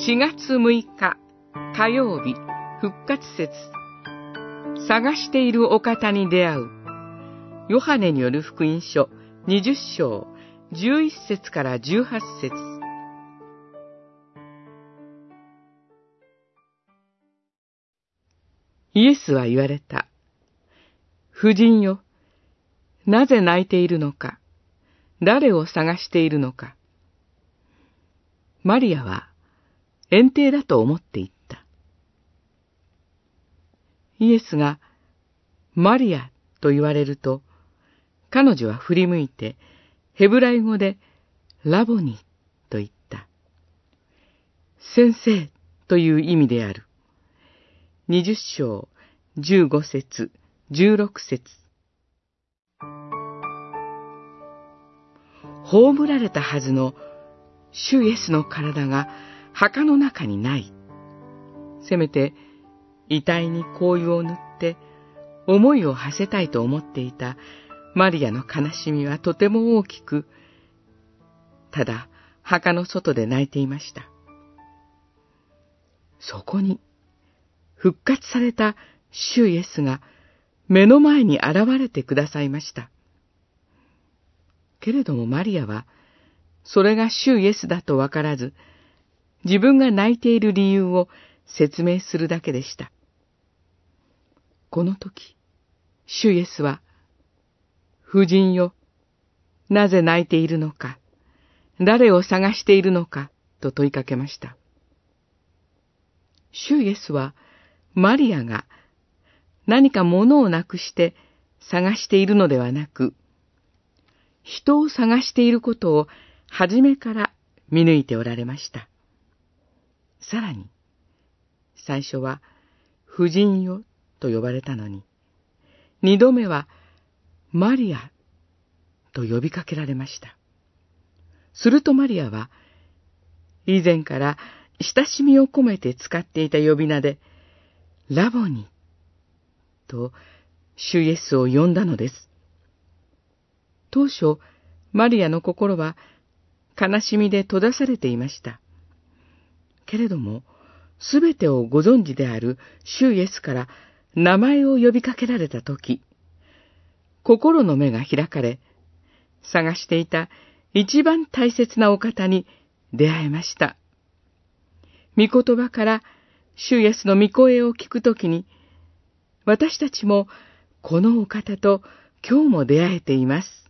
4月6日火曜日復活節探しているお方に出会うヨハネによる福音書20章11節から18節イエスは言われた。夫人よ、なぜ泣いているのか、誰を探しているのか。マリアは園庭だと思っていった。イエスがマリアと言われると、彼女は振り向いて、ヘブライ語でラボニと言った。先生という意味である。二十章、十五節、十六節。葬られたはずの主イエスの体が墓の中にない。せめて遺体に香油を塗って思いを馳せたいと思っていたマリアの悲しみはとても大きく、ただ墓の外で泣いていました。そこに復活された主イエスが目の前に現れてくださいました。けれどもマリアは、それが主イエスだとわからず、自分が泣いている理由を説明するだけでした。この時、主イエスは、夫人よ、なぜ泣いているのか、誰を探しているのか、と問いかけました。主イエスは、マリアが何か物をなくして探しているのではなく、人を探していることを初めから見抜いておられました。さらに、最初は、婦人よと呼ばれたのに、二度目は、マリアと呼びかけられました。するとマリアは、以前から親しみを込めて使っていた呼び名で、ラボニと主イエスを呼んだのです。当初、マリアの心は悲しみで閉ざされていました。けれども、すべてをご存知である主イエスから名前を呼びかけられたとき、心の目が開かれ、探していた一番大切なお方に出会えました。御言葉から主イエスの御声を聞くときに、私たちもこのお方と今日も出会えています。